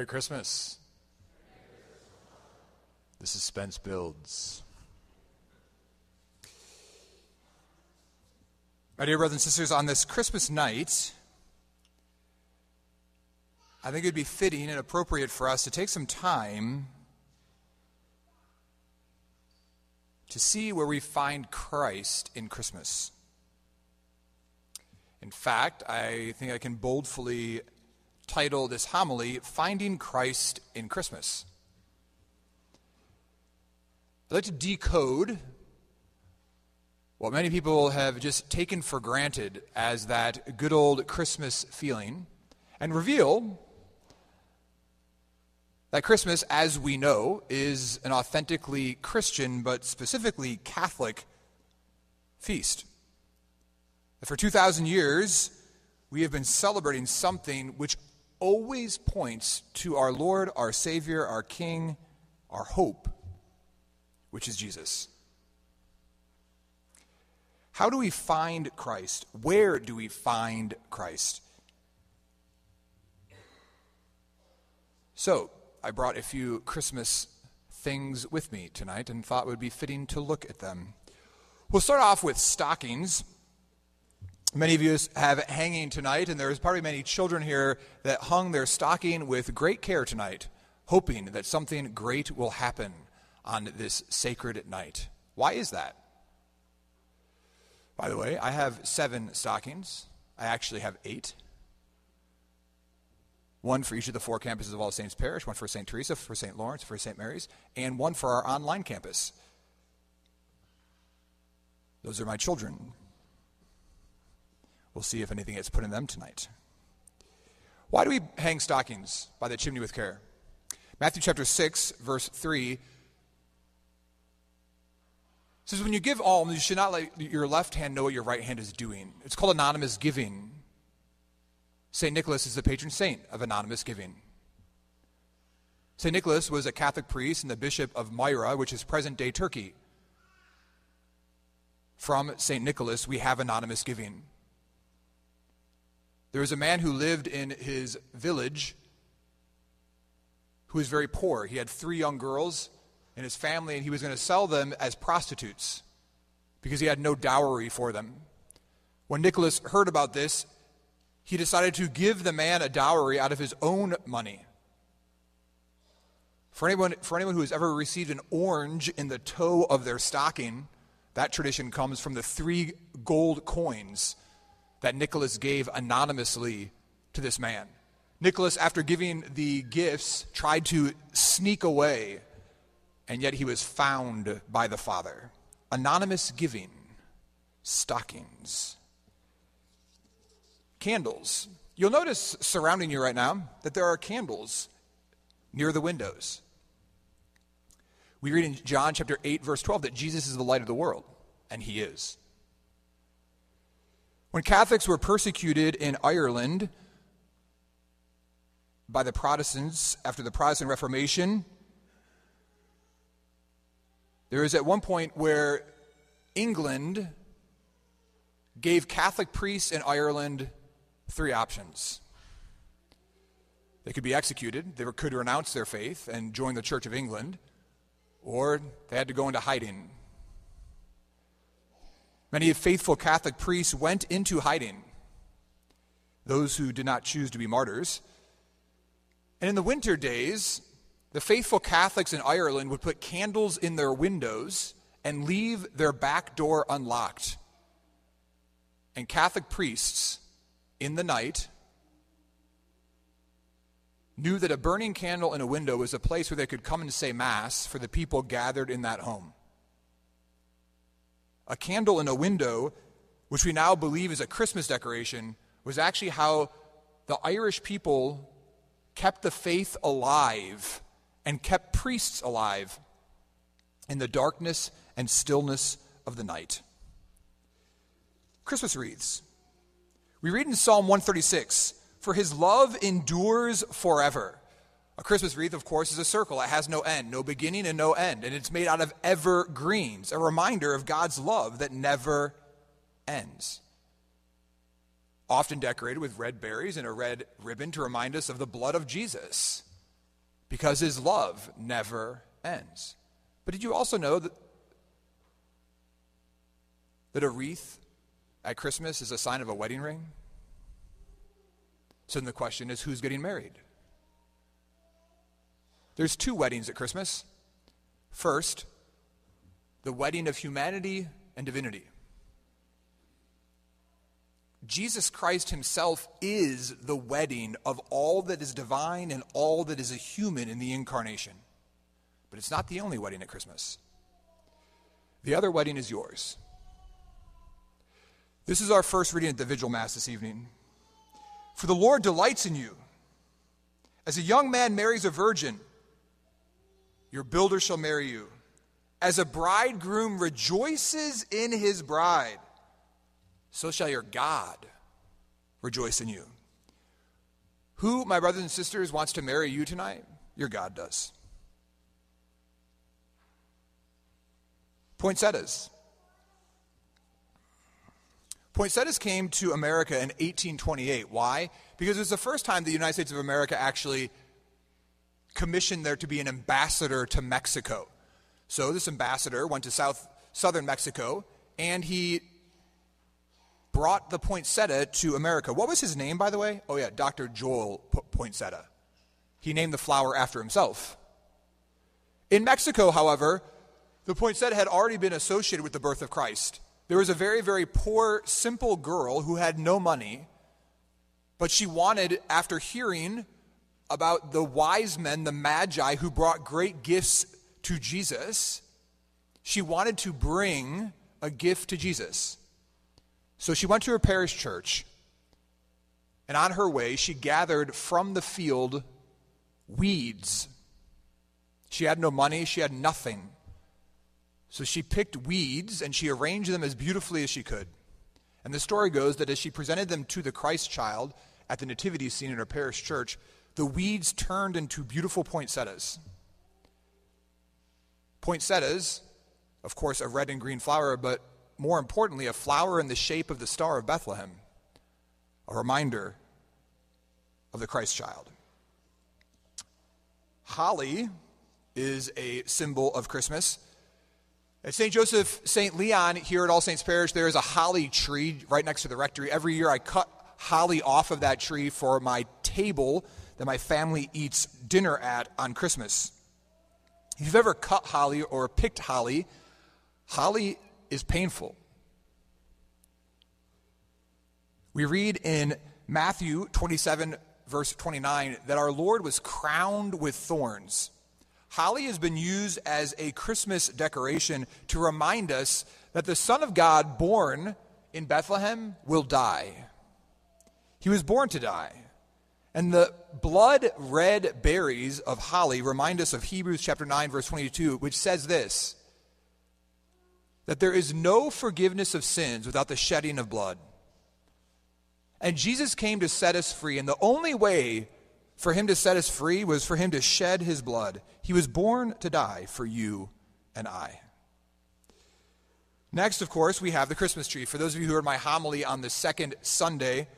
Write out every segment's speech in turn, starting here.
Merry Christmas. The suspense builds. My dear brothers and sisters, on this Christmas night, I think it would be fitting and appropriate for us to take some time to see where we find Christ in Christmas. In fact, I think I can boldly title this homily, Finding Christ in Christmas. I'd like to decode what many people have just taken for granted as that good old Christmas feeling and reveal that Christmas, as we know, is an authentically Christian, but specifically Catholic feast. For 2,000 years, we have been celebrating something which always points to our Lord, our Savior, our King, our hope, which is Jesus. How do we find Christ? Where do we find Christ? So, I brought a few Christmas things with me tonight and thought it would be fitting to look at them. We'll start off with stockings. Many of you have it hanging tonight, and there's probably many children here that hung their stocking with great care tonight, hoping that something great will happen on this sacred night. Why is that? By the way, I have seven stockings. I actually have eight one for each of the four campuses of All Saints Parish, one for St. Teresa, for St. Lawrence, for St. Mary's, and one for our online campus. Those are my children. We'll see if anything gets put in them tonight. Why do we hang stockings by the chimney with care? Matthew chapter 6, verse 3 says, When you give alms, you should not let your left hand know what your right hand is doing. It's called anonymous giving. St. Nicholas is the patron saint of anonymous giving. St. Nicholas was a Catholic priest and the bishop of Myra, which is present day Turkey. From St. Nicholas, we have anonymous giving. There was a man who lived in his village who was very poor. He had three young girls in his family, and he was going to sell them as prostitutes because he had no dowry for them. When Nicholas heard about this, he decided to give the man a dowry out of his own money. For anyone, for anyone who has ever received an orange in the toe of their stocking, that tradition comes from the three gold coins that Nicholas gave anonymously to this man. Nicholas, after giving the gifts, tried to sneak away, and yet he was found by the Father. Anonymous giving, stockings candles. You'll notice surrounding you right now that there are candles near the windows. We read in John chapter 8, verse 12, that Jesus is the light of the world, and he is. When Catholics were persecuted in Ireland by the Protestants after the Protestant Reformation, there was at one point where England gave Catholic priests in Ireland three options. They could be executed, they could renounce their faith and join the Church of England, or they had to go into hiding. Many faithful Catholic priests went into hiding, those who did not choose to be martyrs. And in the winter days, the faithful Catholics in Ireland would put candles in their windows and leave their back door unlocked. And Catholic priests in the night knew that a burning candle in a window was a place where they could come and say Mass for the people gathered in that home. A candle in a window, which we now believe is a Christmas decoration, was actually how the Irish people kept the faith alive and kept priests alive in the darkness and stillness of the night. Christmas wreaths. We read in Psalm 136 For his love endures forever. A Christmas wreath, of course, is a circle. It has no end, no beginning and no end. And it's made out of evergreens, a reminder of God's love that never ends. Often decorated with red berries and a red ribbon to remind us of the blood of Jesus because his love never ends. But did you also know that, that a wreath at Christmas is a sign of a wedding ring? So then the question is who's getting married? There's two weddings at Christmas. First, the wedding of humanity and divinity. Jesus Christ himself is the wedding of all that is divine and all that is a human in the incarnation. But it's not the only wedding at Christmas. The other wedding is yours. This is our first reading at the Vigil Mass this evening. For the Lord delights in you. As a young man marries a virgin, your builder shall marry you. As a bridegroom rejoices in his bride, so shall your God rejoice in you. Who, my brothers and sisters, wants to marry you tonight? Your God does. Poinsettias. Poinsettias came to America in 1828. Why? Because it was the first time the United States of America actually commissioned there to be an ambassador to Mexico. So this ambassador went to south southern Mexico and he brought the poinsettia to America. What was his name, by the way? Oh, yeah, Dr. Joel Poinsett. He named the flower after himself. In Mexico, however, the poinsettia had already been associated with the birth of Christ. There was a very, very poor, simple girl who had no money, but she wanted, after hearing about the wise men, the magi, who brought great gifts to Jesus, she wanted to bring a gift to Jesus. So she went to her parish church, and on her way, she gathered from the field weeds. She had no money, she had nothing. So she picked weeds and she arranged them as beautifully as she could. And the story goes that as she presented them to the Christ child at the nativity scene in her parish church, the weeds turned into beautiful poinsettias. Poinsettias, of course, a red and green flower, but more importantly, a flower in the shape of the Star of Bethlehem, a reminder of the Christ child. Holly is a symbol of Christmas. At St. Joseph St. Leon, here at All Saints Parish, there is a holly tree right next to the rectory. Every year I cut holly off of that tree for my table that my family eats dinner at on Christmas. If you've ever cut holly or picked holly, holly is painful. We read in Matthew 27, verse 29, that our Lord was crowned with thorns. Holly has been used as a Christmas decoration to remind us that the Son of God born in Bethlehem will die. He was born to die. And the blood red berries of holly remind us of Hebrews chapter 9 verse 22 which says this that there is no forgiveness of sins without the shedding of blood. And Jesus came to set us free, and the only way for him to set us free was for him to shed his blood. He was born to die for you and I. Next, of course, we have the Christmas tree. For those of you who heard my homily on the second Sunday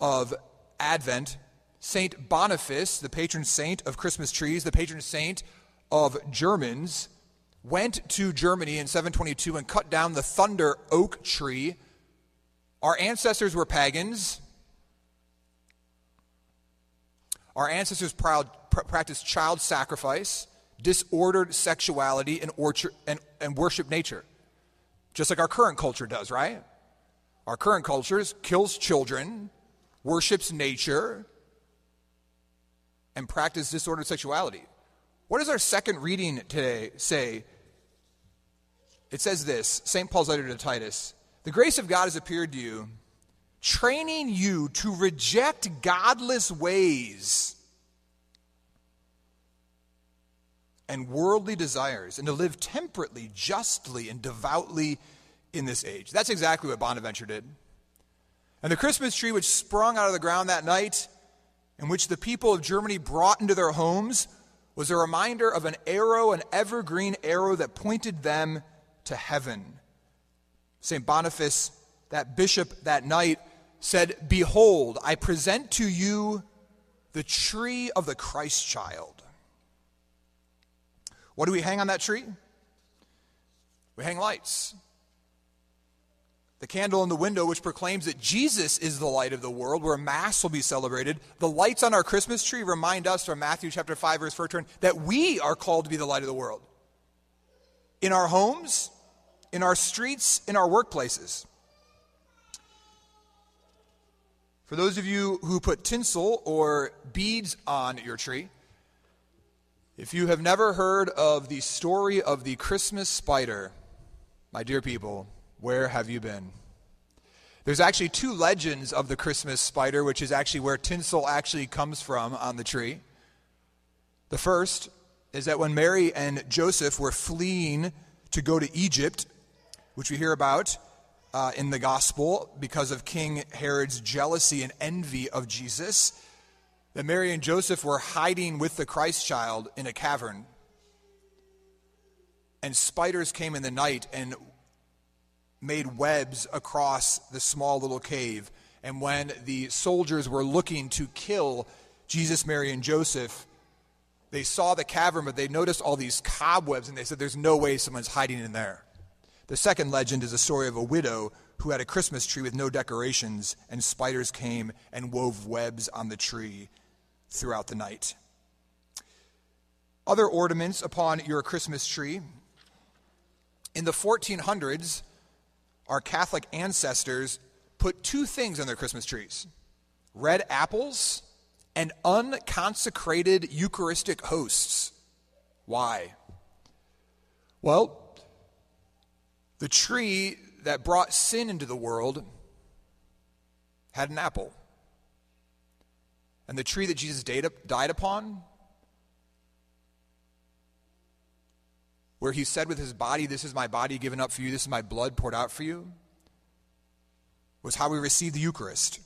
of Advent, Saint Boniface, the patron saint of Christmas trees, the patron saint of Germans, went to Germany in 722 and cut down the thunder oak tree. Our ancestors were pagans. Our ancestors proud, pr- practiced child sacrifice, disordered sexuality, and, orchard, and, and worship nature. Just like our current culture does, right? Our current culture kills children, worships nature, and practice disordered sexuality. What does our second reading today say? It says this St. Paul's letter to Titus The grace of God has appeared to you, training you to reject godless ways and worldly desires, and to live temperately, justly, and devoutly in this age. That's exactly what Bonaventure did. And the Christmas tree, which sprung out of the ground that night, and which the people of Germany brought into their homes, was a reminder of an arrow, an evergreen arrow that pointed them to heaven. St. Boniface, that bishop that night, said, Behold, I present to you the tree of the Christ child. What do we hang on that tree? We hang lights. The candle in the window, which proclaims that Jesus is the light of the world, where Mass will be celebrated. The lights on our Christmas tree remind us from Matthew chapter 5, verse 14, that we are called to be the light of the world. In our homes, in our streets, in our workplaces. For those of you who put tinsel or beads on your tree, if you have never heard of the story of the Christmas spider, my dear people, where have you been? There's actually two legends of the Christmas spider, which is actually where tinsel actually comes from on the tree. The first is that when Mary and Joseph were fleeing to go to Egypt, which we hear about uh, in the gospel because of King Herod's jealousy and envy of Jesus, that Mary and Joseph were hiding with the Christ child in a cavern. And spiders came in the night and made webs across the small little cave. And when the soldiers were looking to kill Jesus, Mary, and Joseph, they saw the cavern, but they noticed all these cobwebs, and they said, There's no way someone's hiding in there. The second legend is a story of a widow who had a Christmas tree with no decorations, and spiders came and wove webs on the tree throughout the night. Other ornaments upon your Christmas tree. In the 1400s, our Catholic ancestors put two things on their Christmas trees red apples and unconsecrated Eucharistic hosts. Why? Well, the tree that brought sin into the world had an apple. And the tree that Jesus died upon, where he said with his body, This is my body given up for you, this is my blood poured out for you, was how we received the Eucharist.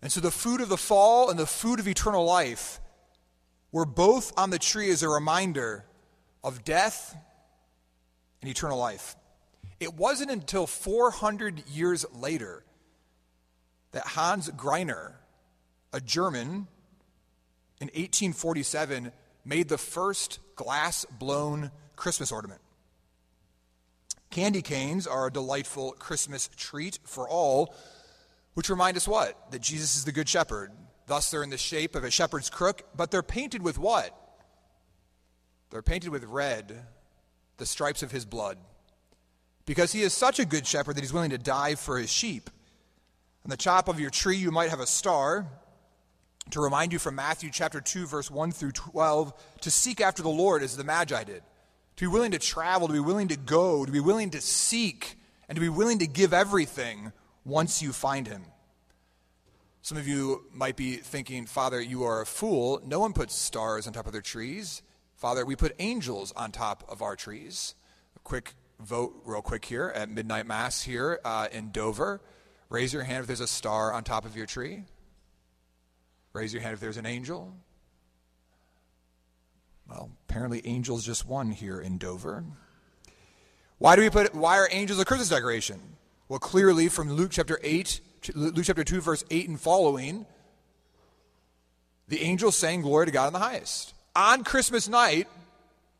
And so the food of the fall and the food of eternal life were both on the tree as a reminder of death and eternal life. It wasn't until 400 years later that Hans Greiner, a German, in 1847 made the first glass blown Christmas ornament. Candy canes are a delightful Christmas treat for all, which remind us what? That Jesus is the Good Shepherd. Thus, they're in the shape of a shepherd's crook, but they're painted with what? They're painted with red, the stripes of his blood. Because he is such a good shepherd that he's willing to die for his sheep. On the top of your tree, you might have a star to remind you from Matthew chapter 2, verse 1 through 12, to seek after the Lord as the Magi did. To be willing to travel, to be willing to go, to be willing to seek, and to be willing to give everything once you find him. Some of you might be thinking, Father, you are a fool. No one puts stars on top of their trees. Father, we put angels on top of our trees. A quick vote, real quick here at Midnight Mass here uh, in Dover. Raise your hand if there's a star on top of your tree. Raise your hand if there's an angel. Well, apparently angels just won here in Dover. Why do we put why are angels a Christmas decoration? Well, clearly from Luke chapter 8, Luke chapter 2 verse 8 and following, the angels sang glory to God in the highest. On Christmas night,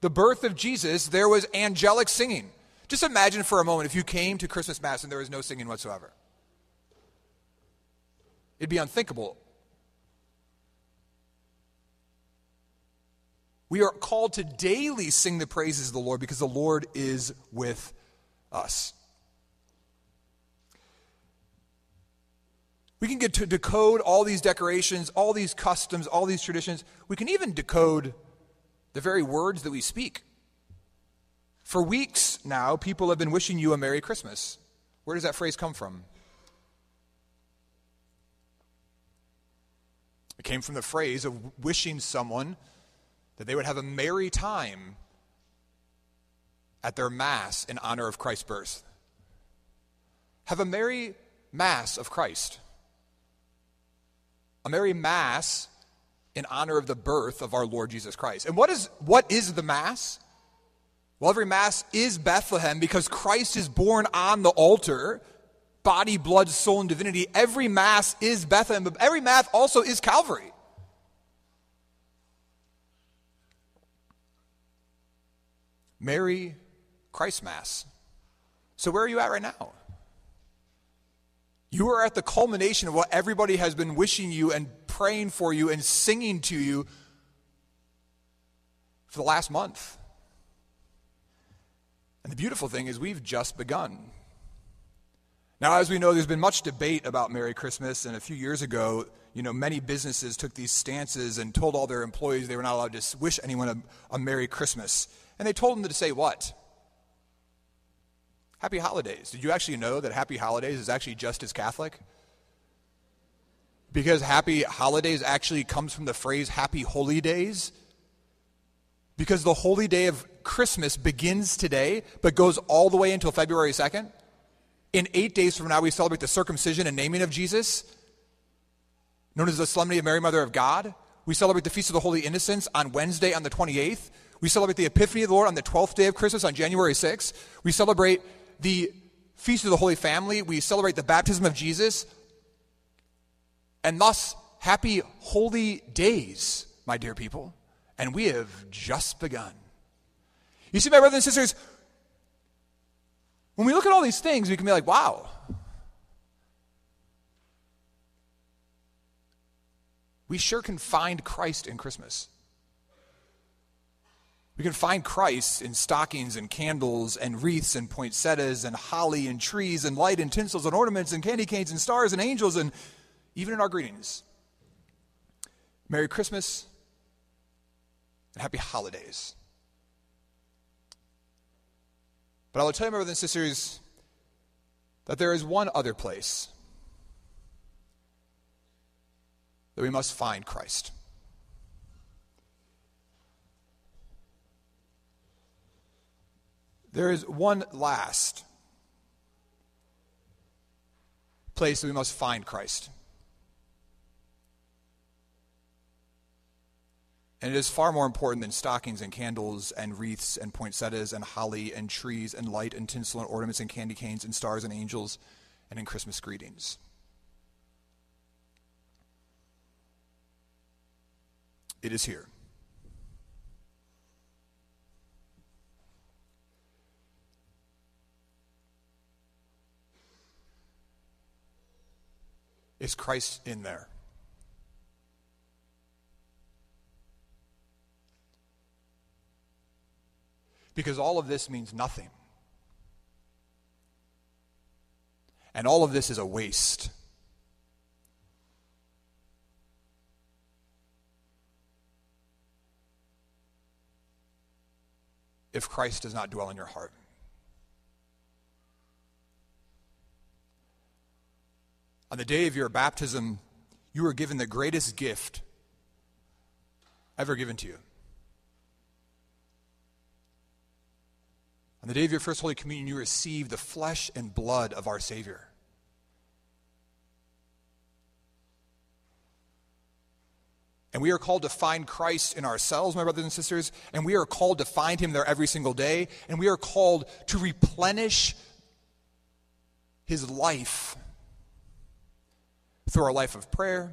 the birth of Jesus, there was angelic singing. Just imagine for a moment if you came to Christmas Mass and there was no singing whatsoever. It'd be unthinkable We are called to daily sing the praises of the Lord because the Lord is with us. We can get to decode all these decorations, all these customs, all these traditions. We can even decode the very words that we speak. For weeks now, people have been wishing you a Merry Christmas. Where does that phrase come from? It came from the phrase of wishing someone that they would have a merry time at their Mass in honor of Christ's birth. Have a merry Mass of Christ. A merry Mass in honor of the birth of our Lord Jesus Christ. And what is, what is the Mass? Well, every Mass is Bethlehem because Christ is born on the altar body, blood, soul, and divinity. Every Mass is Bethlehem, but every Mass also is Calvary. Merry Christmas. So, where are you at right now? You are at the culmination of what everybody has been wishing you and praying for you and singing to you for the last month. And the beautiful thing is, we've just begun. Now, as we know, there's been much debate about Merry Christmas, and a few years ago, you know, many businesses took these stances and told all their employees they were not allowed to wish anyone a, a Merry Christmas. And they told him to say what? Happy Holidays. Did you actually know that Happy Holidays is actually just as Catholic? Because Happy Holidays actually comes from the phrase Happy Holy Days. Because the holy day of Christmas begins today, but goes all the way until February 2nd. In eight days from now, we celebrate the circumcision and naming of Jesus, known as the Solemnity of Mary, Mother of God. We celebrate the Feast of the Holy Innocents on Wednesday on the 28th. We celebrate the Epiphany of the Lord on the 12th day of Christmas on January 6th. We celebrate the Feast of the Holy Family, we celebrate the baptism of Jesus, and thus, happy holy days, my dear people. And we have just begun. You see, my brothers and sisters, when we look at all these things, we can be like, wow. We sure can find Christ in Christmas. We can find Christ in stockings and candles and wreaths and poinsettias and holly and trees and light and tinsels and ornaments and candy canes and stars and angels and even in our greetings. Merry Christmas and happy holidays. But I will tell you, my brothers and sisters, that there is one other place that we must find Christ. There is one last place that we must find Christ. And it is far more important than stockings and candles and wreaths and poinsettias and holly and trees and light and tinsel and ornaments and candy canes and stars and angels and in Christmas greetings. It is here. Is Christ in there? Because all of this means nothing. And all of this is a waste. If Christ does not dwell in your heart. On the day of your baptism, you were given the greatest gift ever given to you. On the day of your first Holy Communion, you received the flesh and blood of our Savior. And we are called to find Christ in ourselves, my brothers and sisters, and we are called to find Him there every single day, and we are called to replenish His life through our life of prayer,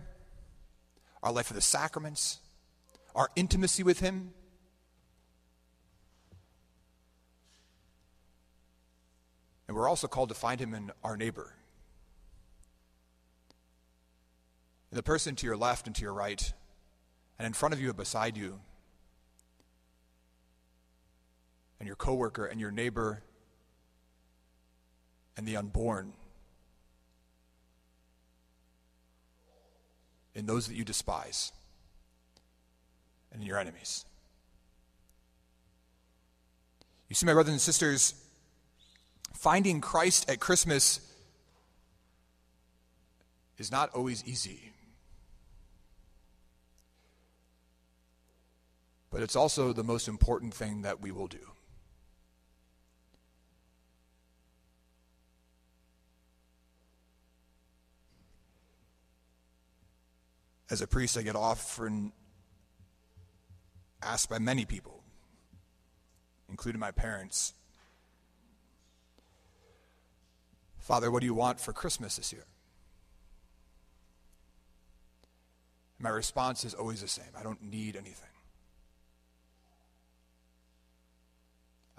our life of the sacraments, our intimacy with Him. And we're also called to find Him in our neighbor. In the person to your left and to your right, and in front of you and beside you, and your coworker and your neighbor and the unborn. In those that you despise and in your enemies. You see, my brothers and sisters, finding Christ at Christmas is not always easy. But it's also the most important thing that we will do. As a priest, I get often asked by many people, including my parents, Father, what do you want for Christmas this year? My response is always the same I don't need anything.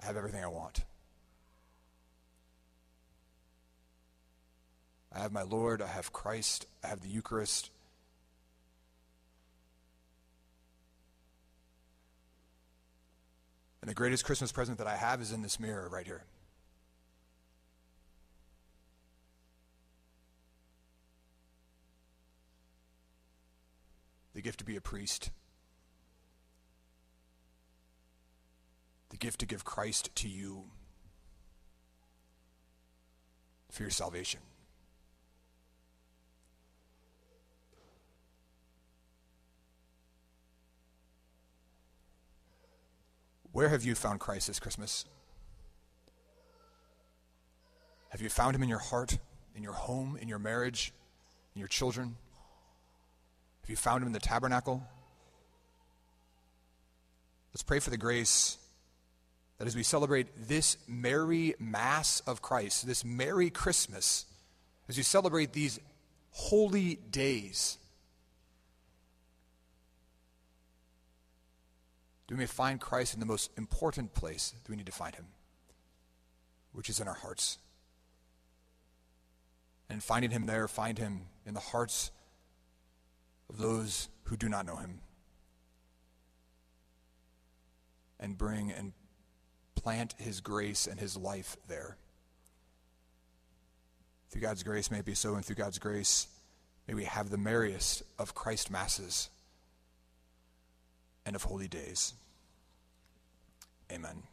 I have everything I want. I have my Lord, I have Christ, I have the Eucharist. And the greatest Christmas present that I have is in this mirror right here. The gift to be a priest. The gift to give Christ to you for your salvation. Where have you found Christ this Christmas? Have you found him in your heart, in your home, in your marriage, in your children? Have you found him in the tabernacle? Let's pray for the grace that as we celebrate this merry Mass of Christ, this merry Christmas, as we celebrate these holy days, we may find Christ in the most important place that we need to find him, which is in our hearts. And finding him there, find him in the hearts of those who do not know him. And bring and plant his grace and his life there. Through God's grace, may it be so, and through God's grace, may we have the merriest of Christ masses and of holy days. Amen.